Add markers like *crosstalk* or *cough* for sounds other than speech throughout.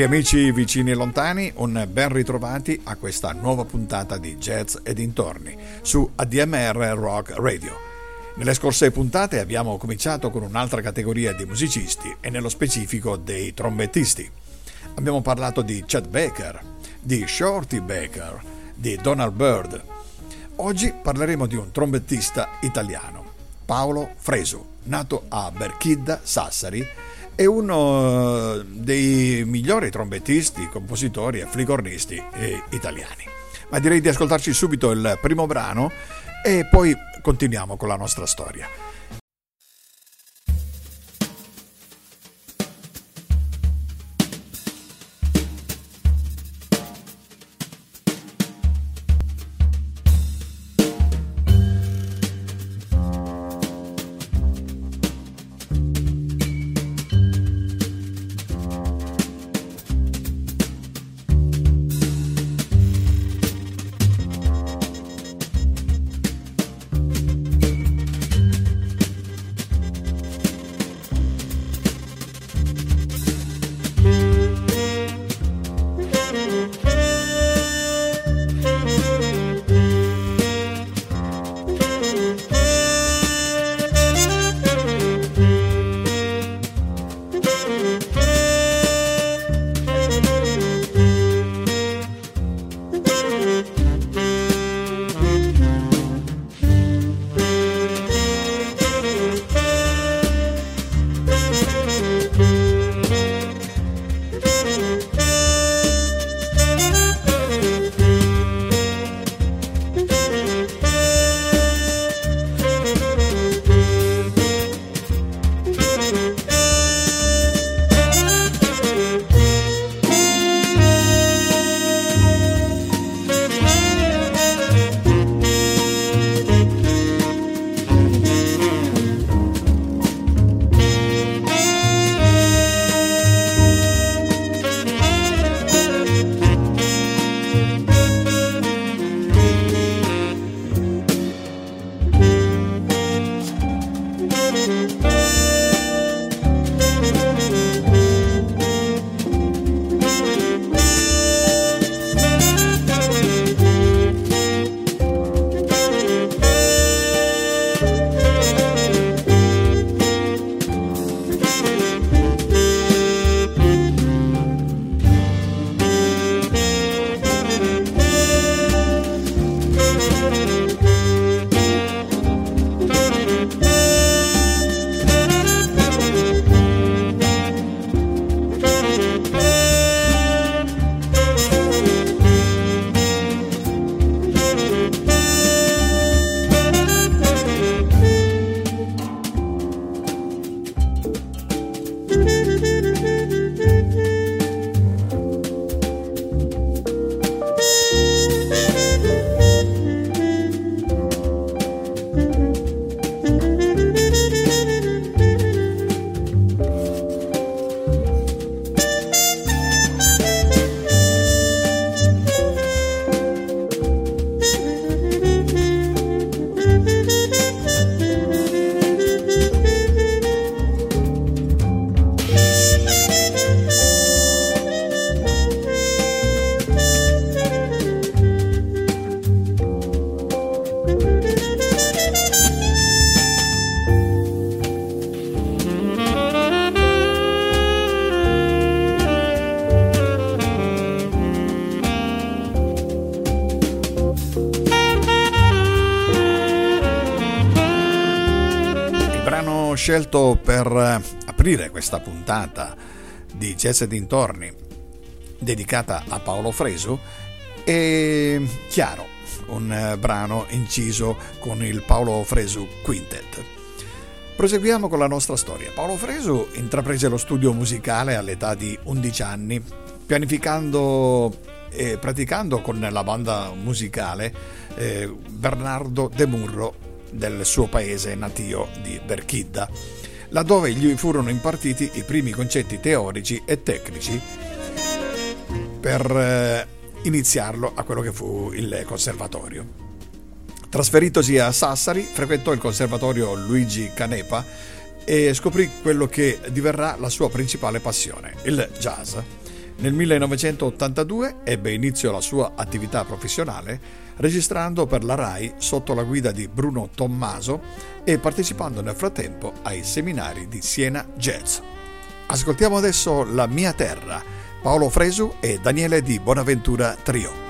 Cari amici vicini e lontani, un ben ritrovati a questa nuova puntata di Jazz e dintorni su ADMR Rock Radio. Nelle scorse puntate abbiamo cominciato con un'altra categoria di musicisti e nello specifico dei trombettisti. Abbiamo parlato di Chet Baker, di Shorty Baker, di Donald Byrd. Oggi parleremo di un trombettista italiano, Paolo Fresu, nato a Berchidda, Sassari, è uno eh, dei migliori trombettisti, compositori e flicornisti eh, italiani. Ma direi di ascoltarci subito il primo brano e poi continuiamo con la nostra storia. Scelto per eh, aprire questa puntata di Jazz e dintorni dedicata a Paolo Fresu è chiaro, un eh, brano inciso con il Paolo Fresu Quintet. Proseguiamo con la nostra storia. Paolo Fresu intraprese lo studio musicale all'età di 11 anni, pianificando e praticando con la banda musicale eh, Bernardo De Murro del suo paese natio di Berchidda, laddove gli furono impartiti i primi concetti teorici e tecnici per eh, iniziarlo a quello che fu il conservatorio. Trasferitosi a Sassari, frequentò il conservatorio Luigi Canepa e scoprì quello che diverrà la sua principale passione, il jazz. Nel 1982 ebbe inizio la sua attività professionale registrando per la RAI sotto la guida di Bruno Tommaso e partecipando nel frattempo ai seminari di Siena Jazz. Ascoltiamo adesso La mia terra, Paolo Fresu e Daniele di Bonaventura Trio.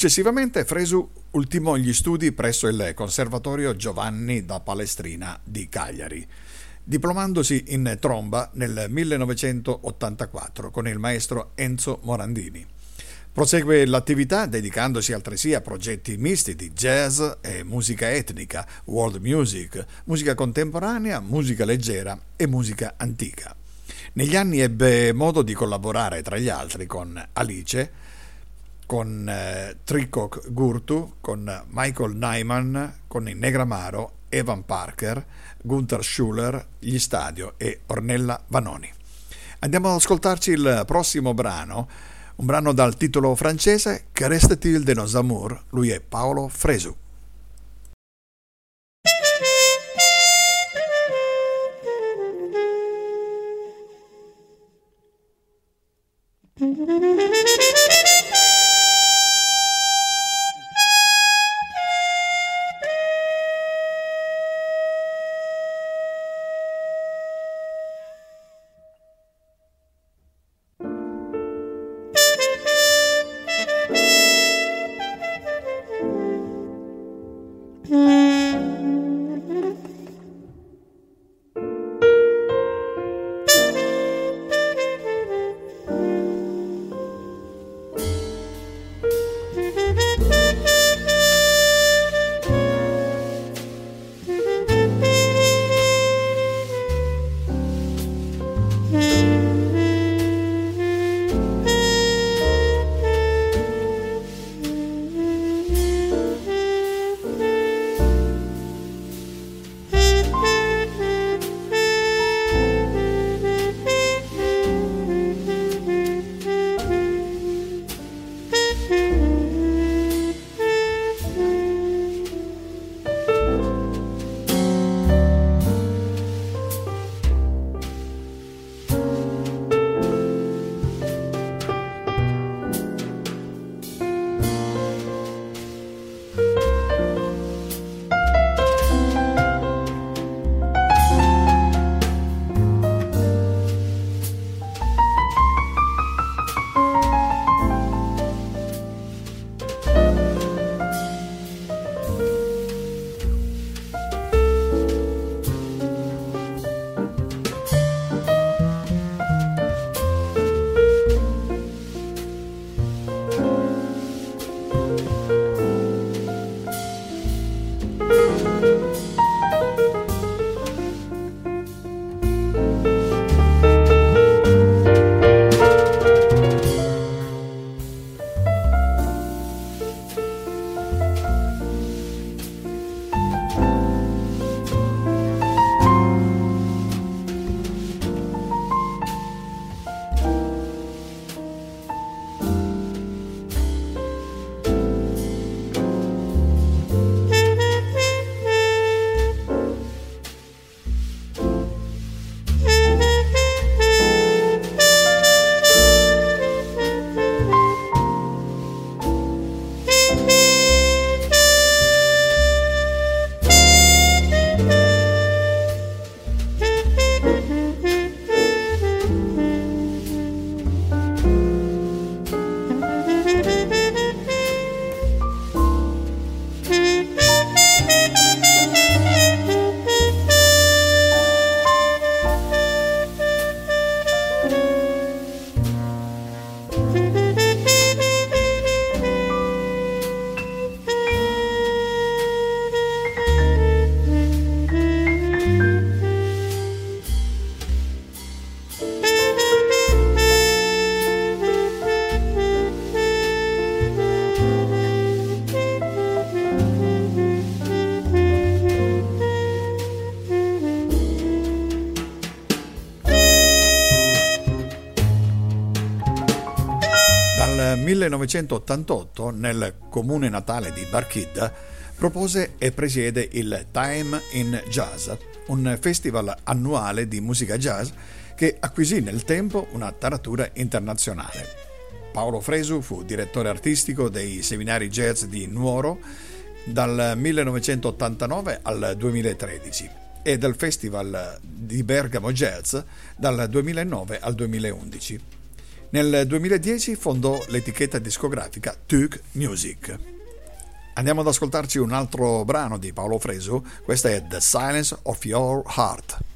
Successivamente Fresu ultimò gli studi presso il Conservatorio Giovanni da Palestrina di Cagliari, diplomandosi in tromba nel 1984 con il maestro Enzo Morandini. Prosegue l'attività dedicandosi altresì a progetti misti di jazz e musica etnica, world music, musica contemporanea, musica leggera e musica antica. Negli anni ebbe modo di collaborare tra gli altri con Alice, con eh, Tricok Gurtu, con Michael Nyman, con il Negramaro, Evan Parker, Gunther Schuller, Gli Stadio e Ornella Vanoni. Andiamo ad ascoltarci il prossimo brano, un brano dal titolo francese Che reste-t-il de nos amours? Lui è Paolo Fresu. *laughs* 1988, nel comune natale di Barkid, propose e presiede il Time in Jazz, un festival annuale di musica jazz che acquisì nel tempo una taratura internazionale. Paolo Fresu fu direttore artistico dei seminari jazz di Nuoro dal 1989 al 2013 e del Festival di Bergamo Jazz dal 2009 al 2011. Nel 2010 fondò l'etichetta discografica Tuk Music. Andiamo ad ascoltarci un altro brano di Paolo Fresu, questo è The Silence of Your Heart.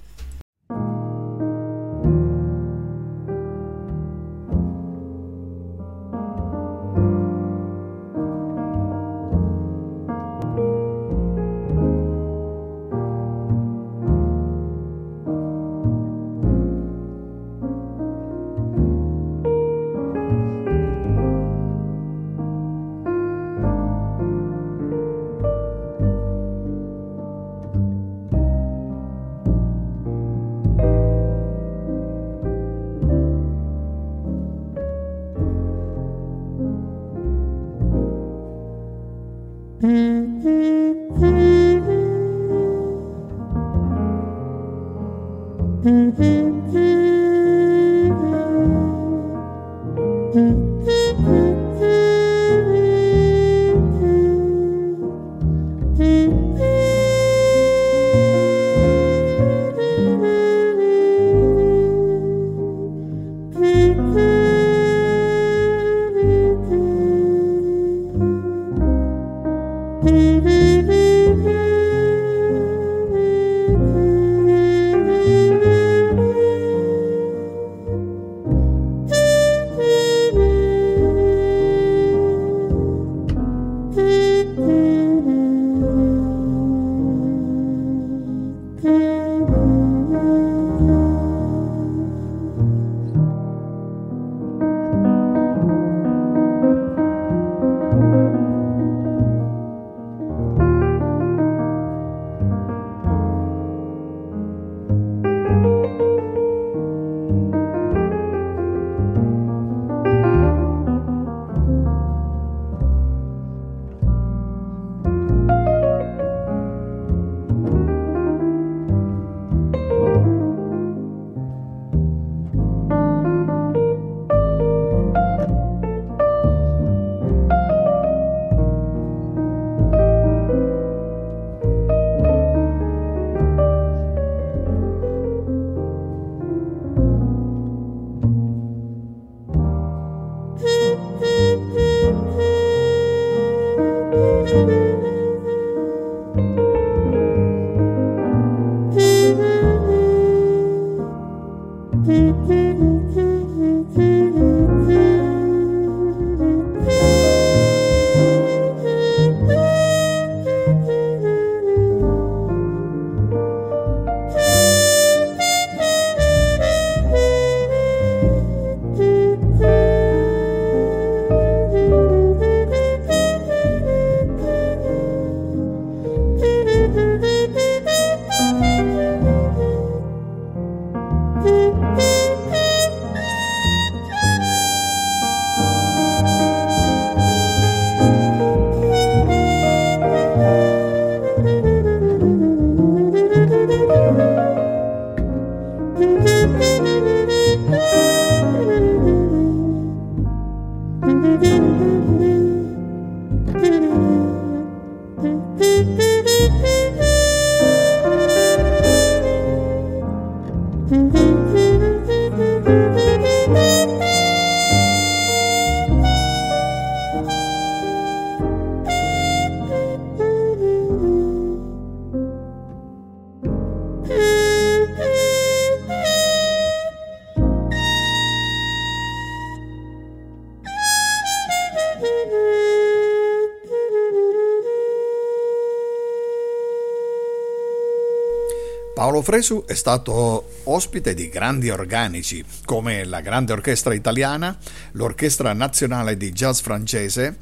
Paolo Fresu è stato ospite di grandi organici come la Grande Orchestra Italiana, l'Orchestra Nazionale di Jazz Francese,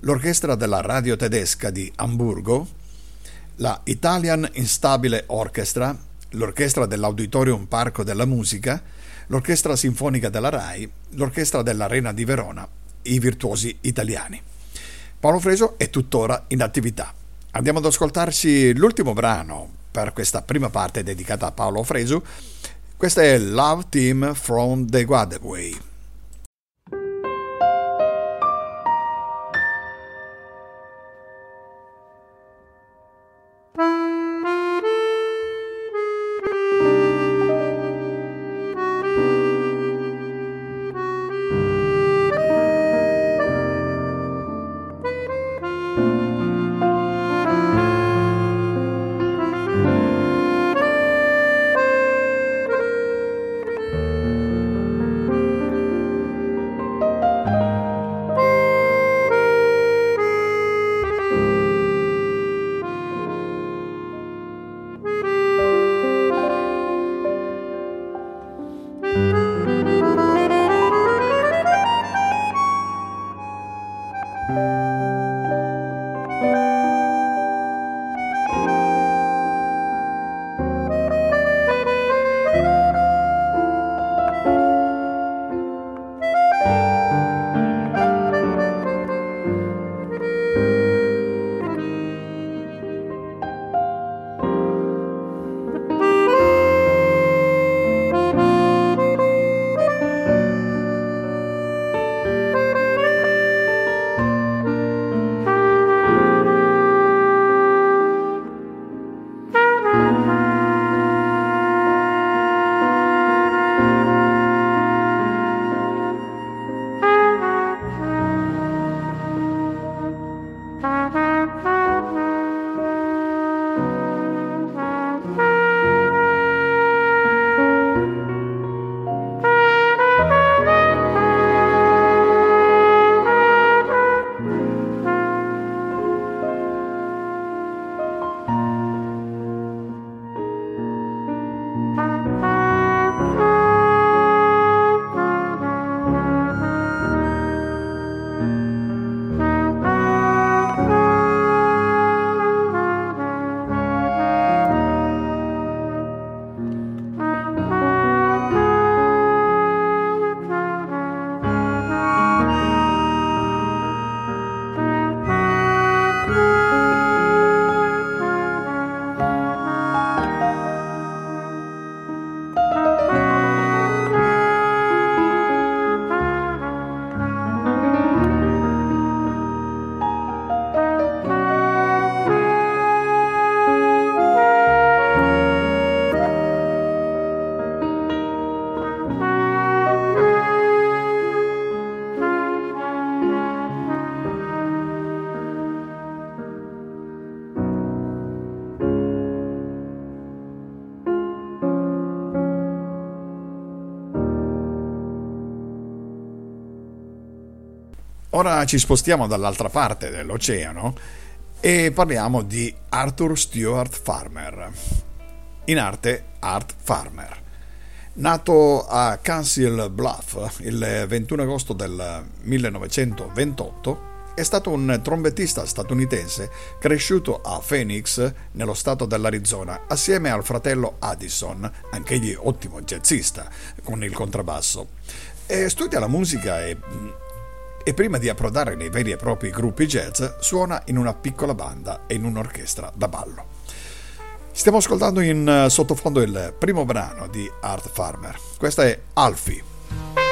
l'Orchestra della Radio Tedesca di Amburgo, la Italian Instabile Orchestra, l'Orchestra dell'Auditorium Parco della Musica, l'Orchestra Sinfonica della RAI, l'Orchestra dell'Arena di Verona i virtuosi italiani. Paolo Freso è tuttora in attività. Andiamo ad ascoltarci l'ultimo brano per questa prima parte dedicata a Paolo Fresu. Questa è Love Team from the Guadeway. Ora ci spostiamo dall'altra parte dell'oceano e parliamo di Arthur Stewart Farmer, in arte Art Farmer. Nato a Council Bluff il 21 agosto del 1928, è stato un trombettista statunitense cresciuto a Phoenix, nello stato dell'Arizona, assieme al fratello Addison, anch'egli ottimo jazzista con il contrabbasso. E studia la musica e e prima di approdare nei veri e propri gruppi jazz suona in una piccola banda e in un'orchestra da ballo. Stiamo ascoltando in eh, sottofondo il primo brano di Art Farmer. Questa è Alfie.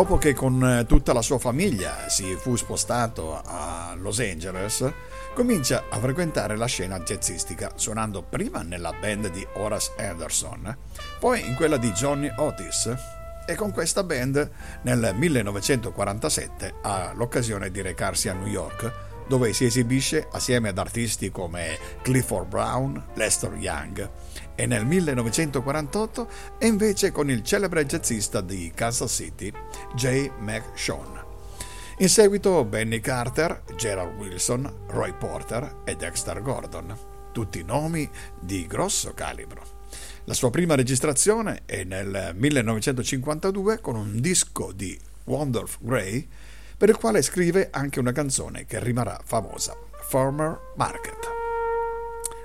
Dopo che con eh, tutta la sua famiglia si fu spostato a Los Angeles, comincia a frequentare la scena jazzistica, suonando prima nella band di Horace Anderson, poi in quella di Johnny Otis e con questa band nel 1947 ha l'occasione di recarsi a New York dove si esibisce assieme ad artisti come Clifford Brown, Lester Young e nel 1948 è invece con il celebre jazzista di Kansas City, Jay McShawn. In seguito Benny Carter, Gerald Wilson, Roy Porter e Dexter Gordon, tutti nomi di grosso calibro. La sua prima registrazione è nel 1952 con un disco di Wondolph Gray, per il quale scrive anche una canzone che rimarrà famosa, Farmer Market.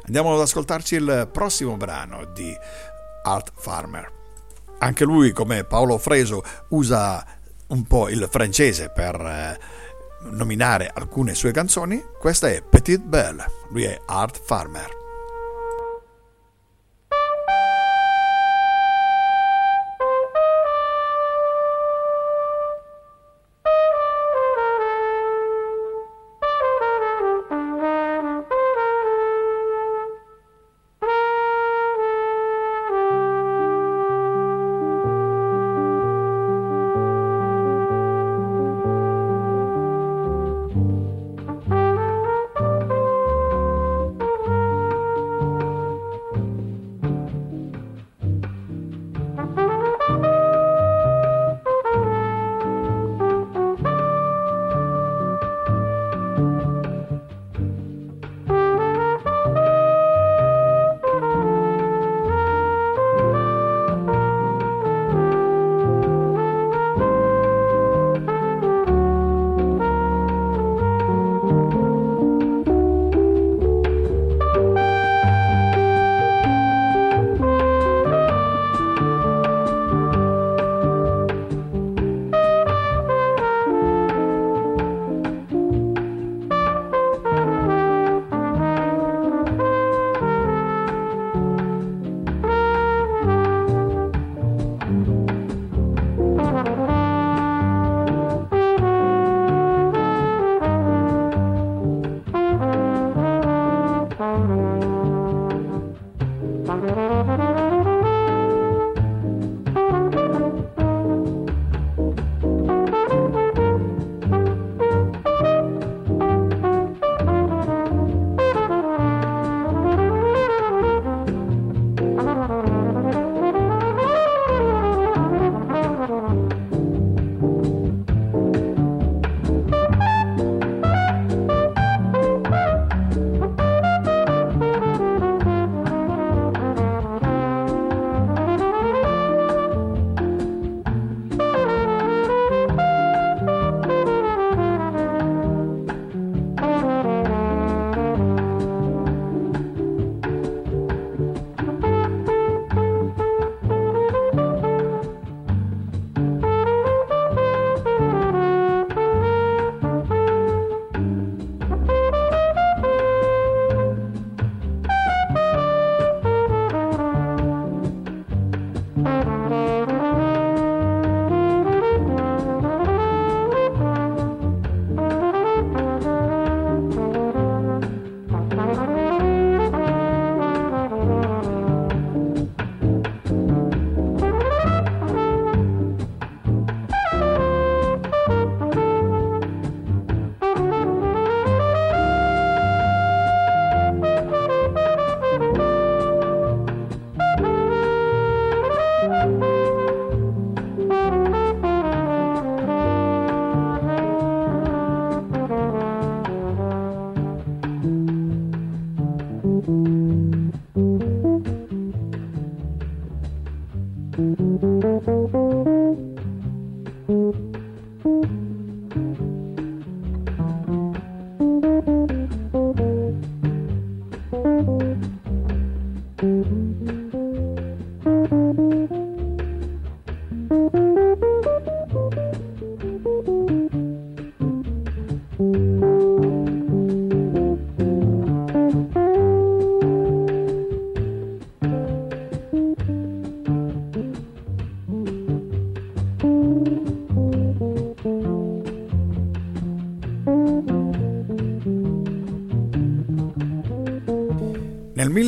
Andiamo ad ascoltarci il prossimo brano di Art Farmer. Anche lui, come Paolo Freso, usa un po' il francese per eh, nominare alcune sue canzoni. Questa è Petite Belle, lui è Art Farmer.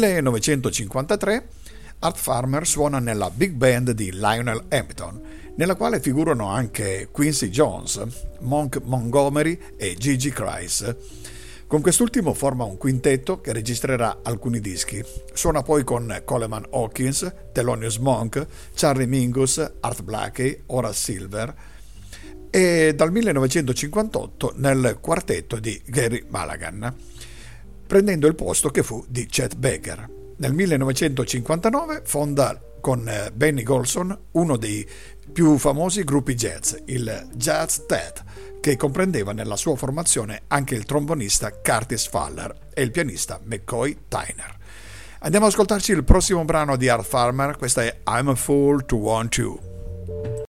1953 Art Farmer suona nella big band di Lionel Hampton, nella quale figurano anche Quincy Jones, Monk Montgomery e Gigi Christ. Con quest'ultimo forma un quintetto che registrerà alcuni dischi. Suona poi con Coleman Hawkins, Thelonious Monk, Charlie Mingus, Art Blakey, Horace Silver e dal 1958 nel quartetto di Gary Malagan, prendendo il posto che fu di Chet Baker. Nel 1959 fonda con eh, Benny Golson uno dei più famosi gruppi jazz, il Jazz Tet, che comprendeva nella sua formazione anche il trombonista Curtis Faller e il pianista McCoy Tyner. Andiamo ad ascoltarci il prossimo brano di Art Farmer, questa è I'm a Fool to Want You.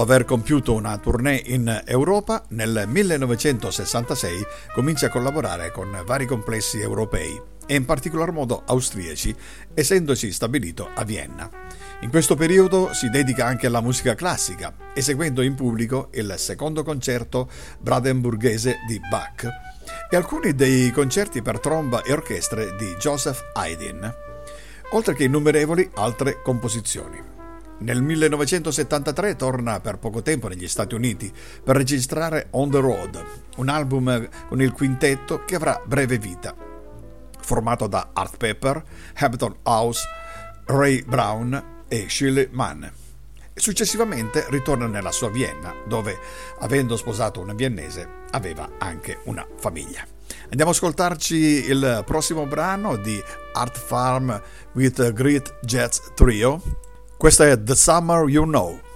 Dopo aver compiuto una tournée in Europa, nel 1966 comincia a collaborare con vari complessi europei e in particolar modo austriaci, essendosi stabilito a Vienna. In questo periodo si dedica anche alla musica classica, eseguendo in pubblico il secondo concerto brandenburghese di Bach e alcuni dei concerti per tromba e orchestre di Joseph Haydn, oltre che innumerevoli altre composizioni. Nel 1973 torna per poco tempo negli Stati Uniti per registrare On the Road, un album con il quintetto che avrà breve vita, formato da Art Pepper, Hampton House, Ray Brown e Shirley Mann. Successivamente ritorna nella sua Vienna, dove, avendo sposato una viennese, aveva anche una famiglia. Andiamo a ascoltarci il prossimo brano di Art Farm with Great Jets Trio questa è The Summer You Know.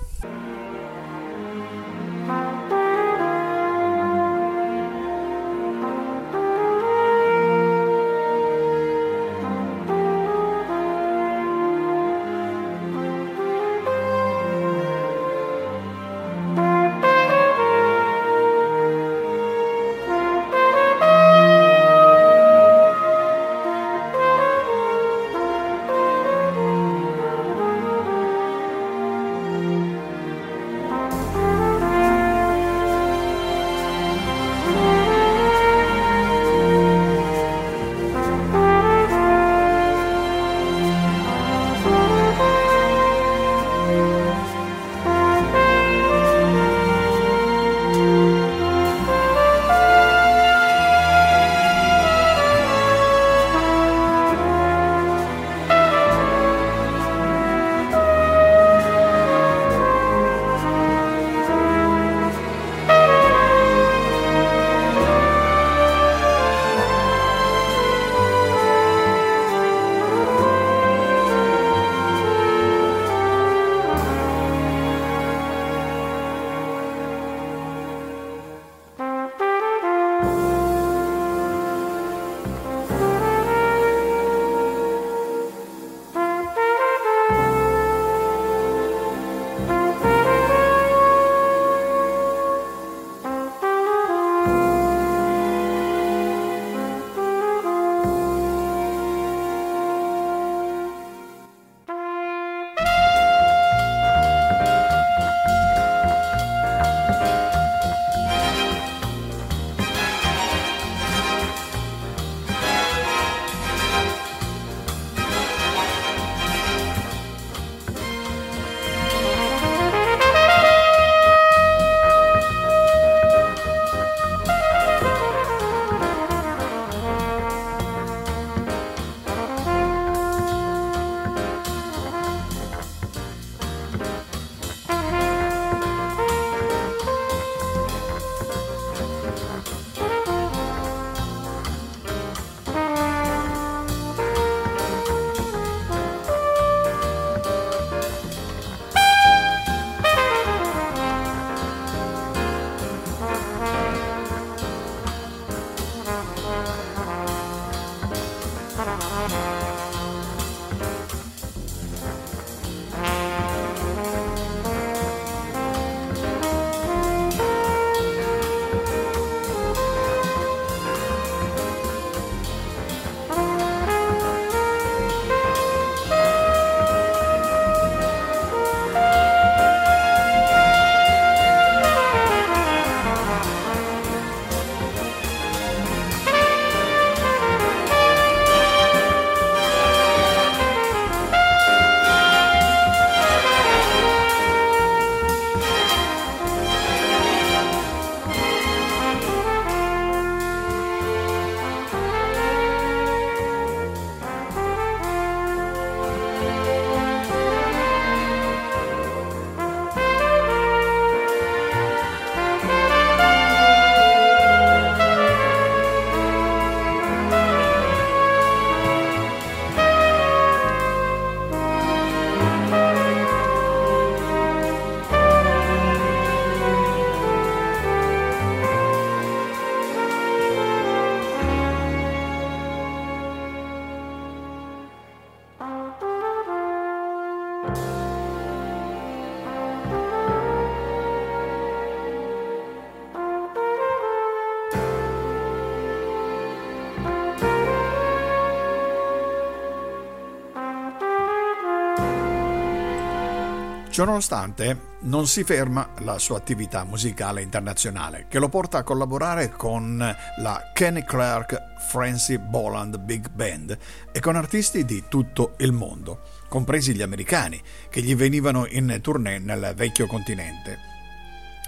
Ciononostante, non si ferma la sua attività musicale internazionale, che lo porta a collaborare con la Kenny Clark Francie Boland Big Band e con artisti di tutto il mondo, compresi gli americani, che gli venivano in tournée nel vecchio continente.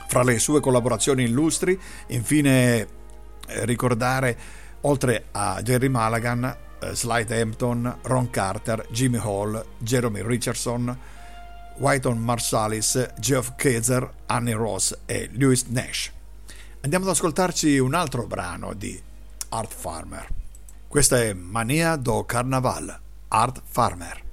Fra le sue collaborazioni illustri, infine eh, ricordare, oltre a Jerry Mulligan, eh, Slide Hampton, Ron Carter, Jimmy Hall, Jeremy Richardson, Whiton Marsalis, Geoff Kezer, Annie Ross e Louis Nash. Andiamo ad ascoltarci un altro brano di Art Farmer. Questa è Mania do Carnaval, Art Farmer.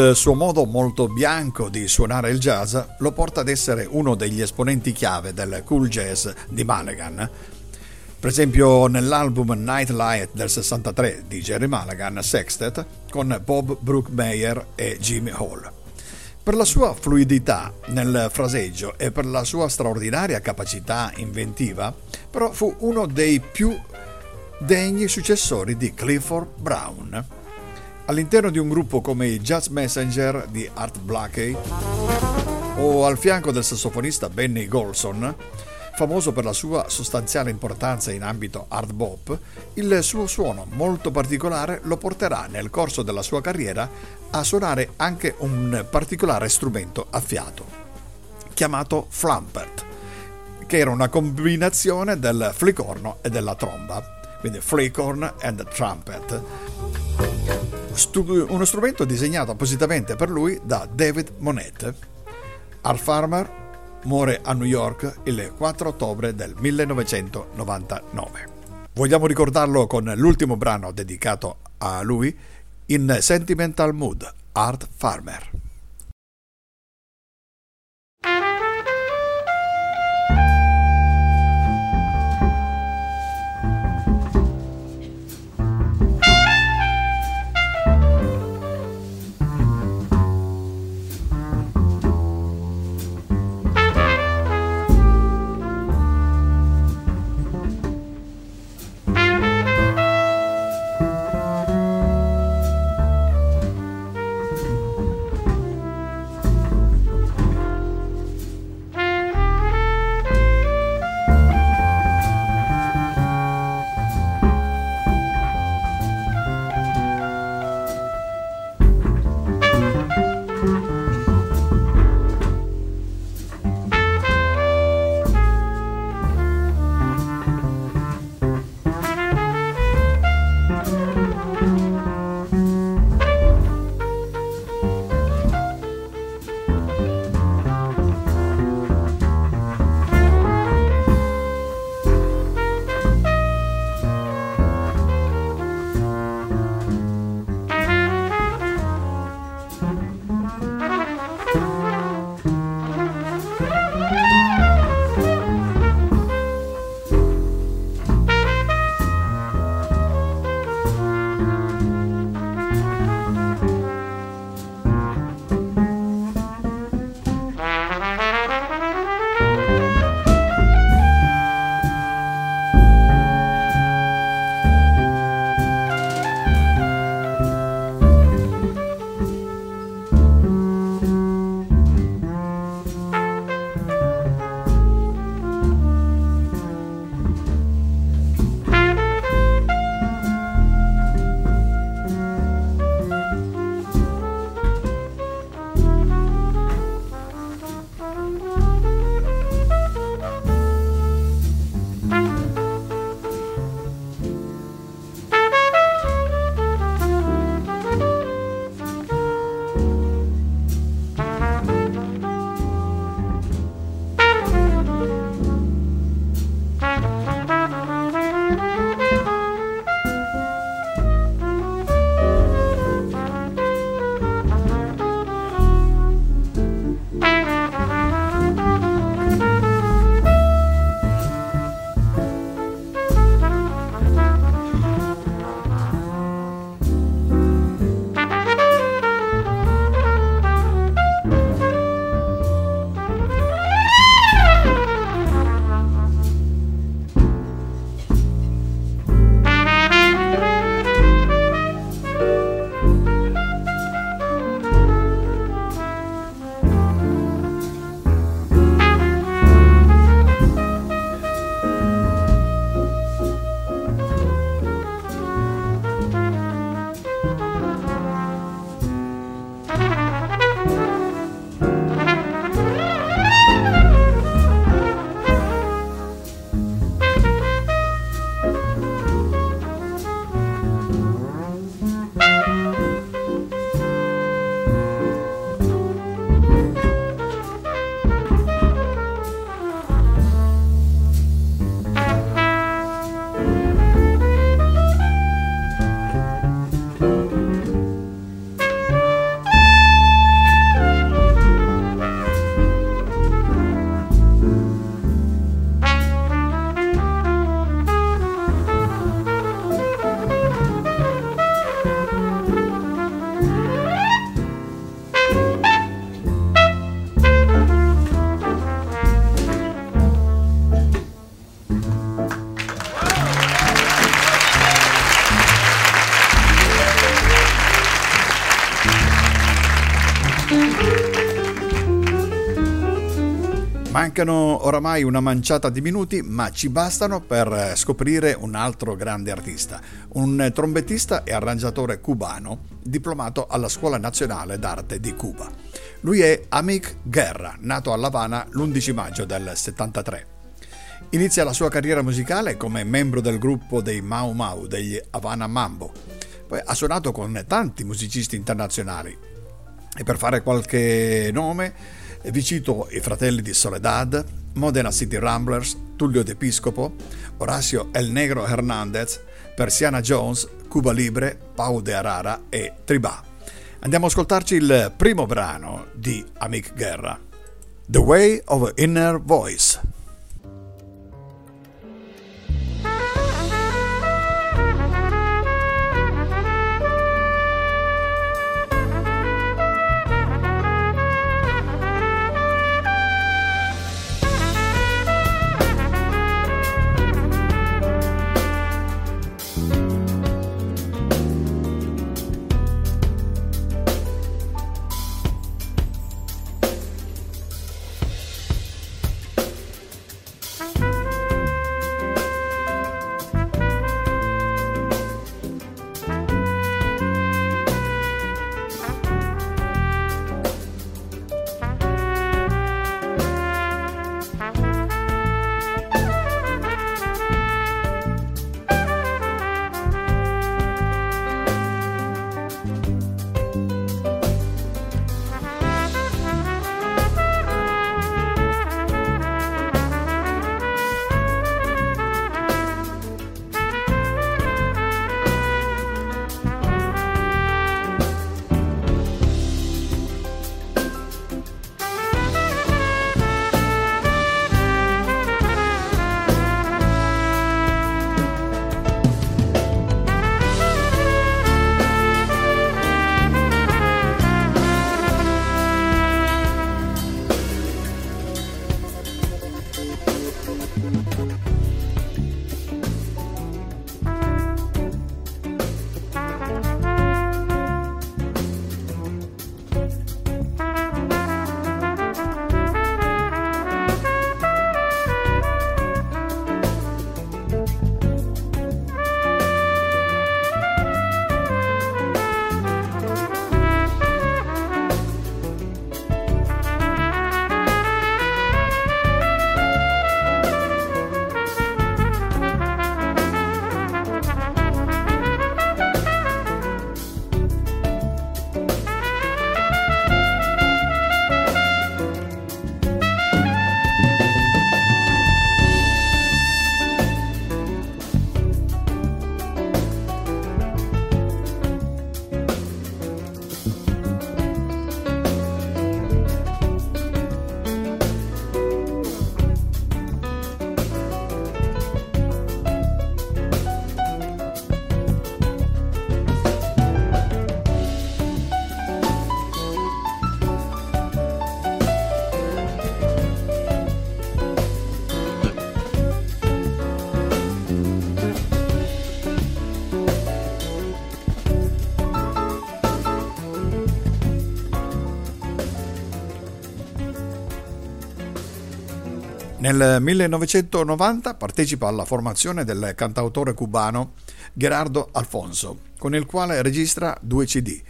Il suo modo molto bianco di suonare il jazz lo porta ad essere uno degli esponenti chiave del cool jazz di Mulligan. Per esempio nell'album Nightlight del 63 di Jerry Mulligan Sextet con Bob Brookmeyer e Jimmy Hall. Per la sua fluidità nel fraseggio e per la sua straordinaria capacità inventiva, però fu uno dei più degni successori di Clifford Brown. All'interno di un gruppo come i Jazz Messenger di Art Blakey o al fianco del sassofonista Benny Golson, famoso per la sua sostanziale importanza in ambito hard bop, il suo suono molto particolare lo porterà nel corso della sua carriera a suonare anche un particolare strumento a fiato, chiamato flampert, che era una combinazione del flicorno e della tromba, quindi flicorn and trumpet uno strumento disegnato appositamente per lui da David Monet. Art Farmer muore a New York il 4 ottobre del 1999. Vogliamo ricordarlo con l'ultimo brano dedicato a lui in Sentimental Mood, Art Farmer. Mancano oramai una manciata di minuti, ma ci bastano per scoprire un altro grande artista, un trombettista e arrangiatore cubano diplomato alla Scuola Nazionale d'Arte di Cuba. Lui è Amic Guerra, nato a La Habana l'11 maggio del 73. Inizia la sua carriera musicale come membro del gruppo dei Mau Mau degli Havana Mambo Poi ha suonato con tanti musicisti internazionali e per fare qualche nome vi cito i fratelli di Soledad, Modena City Ramblers, Tullio D'Episcopo, Horacio El Negro Hernandez, Persiana Jones, Cuba Libre, Pau de Arara e Tribà. Andiamo ad ascoltarci il primo brano di Amic Guerra, The Way of Inner Voice. Nel 1990 partecipa alla formazione del cantautore cubano Gerardo Alfonso, con il quale registra due CD.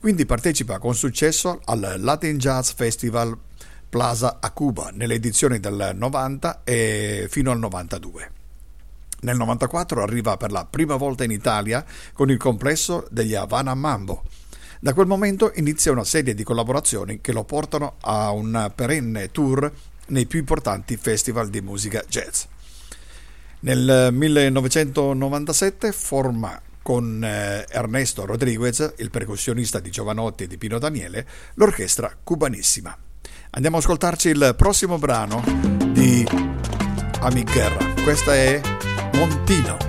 Quindi partecipa con successo al Latin Jazz Festival Plaza a Cuba nelle edizioni del 90 e fino al 92. Nel 94 arriva per la prima volta in Italia con il complesso degli Havana Mambo. Da quel momento inizia una serie di collaborazioni che lo portano a un perenne tour nei più importanti festival di musica jazz. Nel 1997 forma con eh, Ernesto Rodriguez, il percussionista di Giovanotti e di Pino Daniele, l'orchestra cubanissima. Andiamo ad ascoltarci il prossimo brano di Amic Guerra. Questa è Montino.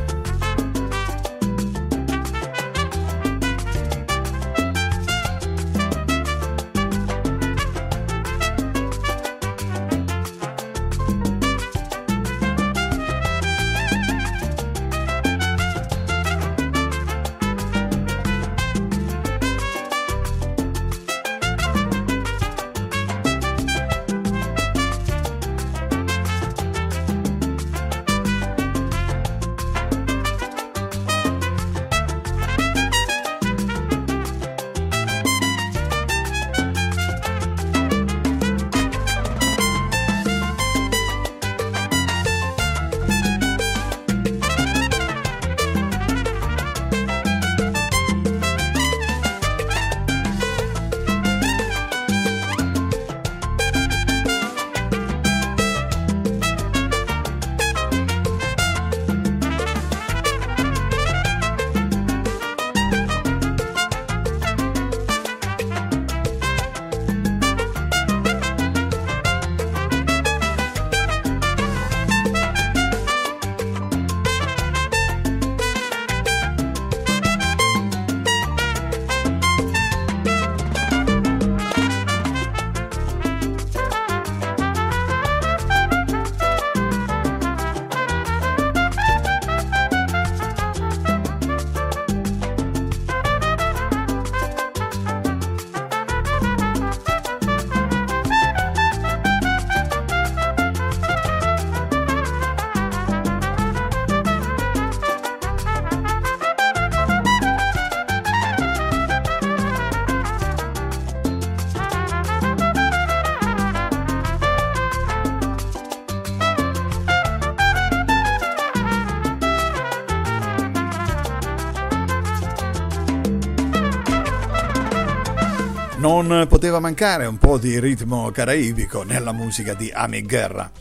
Non poteva mancare un po' di ritmo caraibico nella musica di Ami Guerra.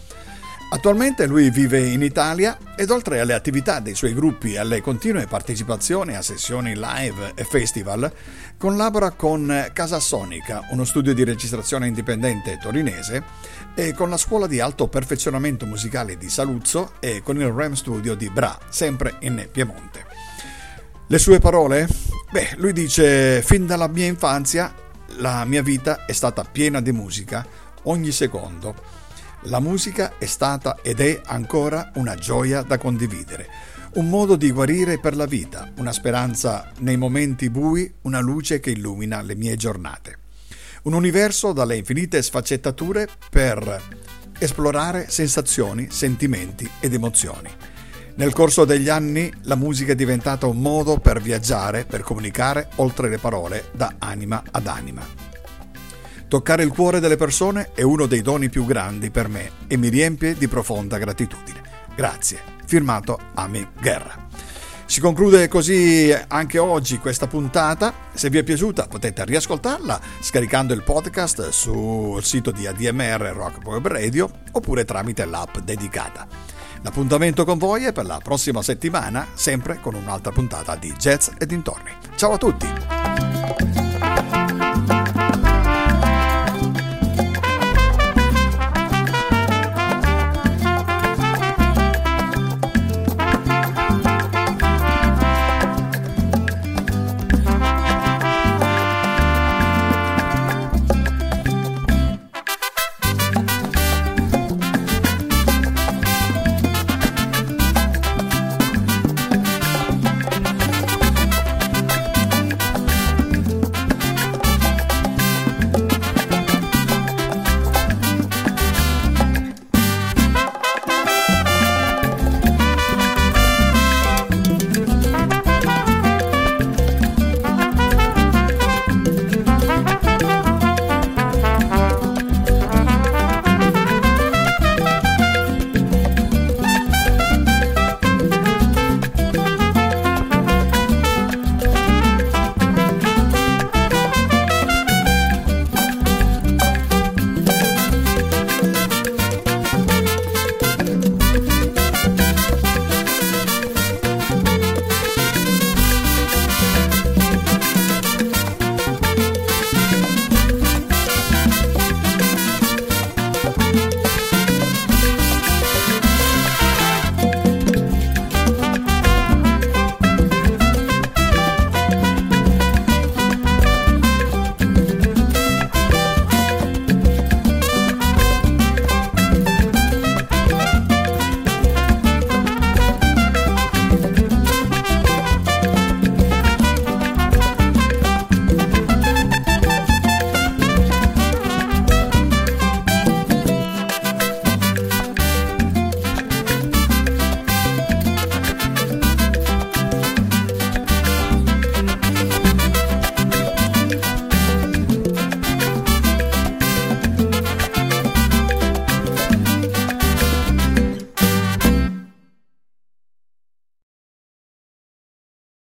Attualmente lui vive in Italia ed oltre alle attività dei suoi gruppi e alle continue partecipazioni a sessioni live e festival, collabora con Casa Sonica, uno studio di registrazione indipendente torinese, e con la scuola di alto perfezionamento musicale di Saluzzo e con il Ram Studio di Bra, sempre in Piemonte. Le sue parole? Beh, lui dice, fin dalla mia infanzia la mia vita è stata piena di musica, ogni secondo la musica è stata ed è ancora una gioia da condividere, un modo di guarire per la vita, una speranza nei momenti bui, una luce che illumina le mie giornate. Un universo dalle infinite sfaccettature per esplorare sensazioni, sentimenti ed emozioni. Nel corso degli anni la musica è diventata un modo per viaggiare, per comunicare oltre le parole, da anima ad anima. Toccare il cuore delle persone è uno dei doni più grandi per me e mi riempie di profonda gratitudine. Grazie. Firmato Ami Guerra. Si conclude così anche oggi questa puntata. Se vi è piaciuta potete riascoltarla scaricando il podcast sul sito di ADMR Rock Web Radio oppure tramite l'app dedicata. L'appuntamento con voi è per la prossima settimana, sempre con un'altra puntata di Jazz e dintorni. Ciao a tutti!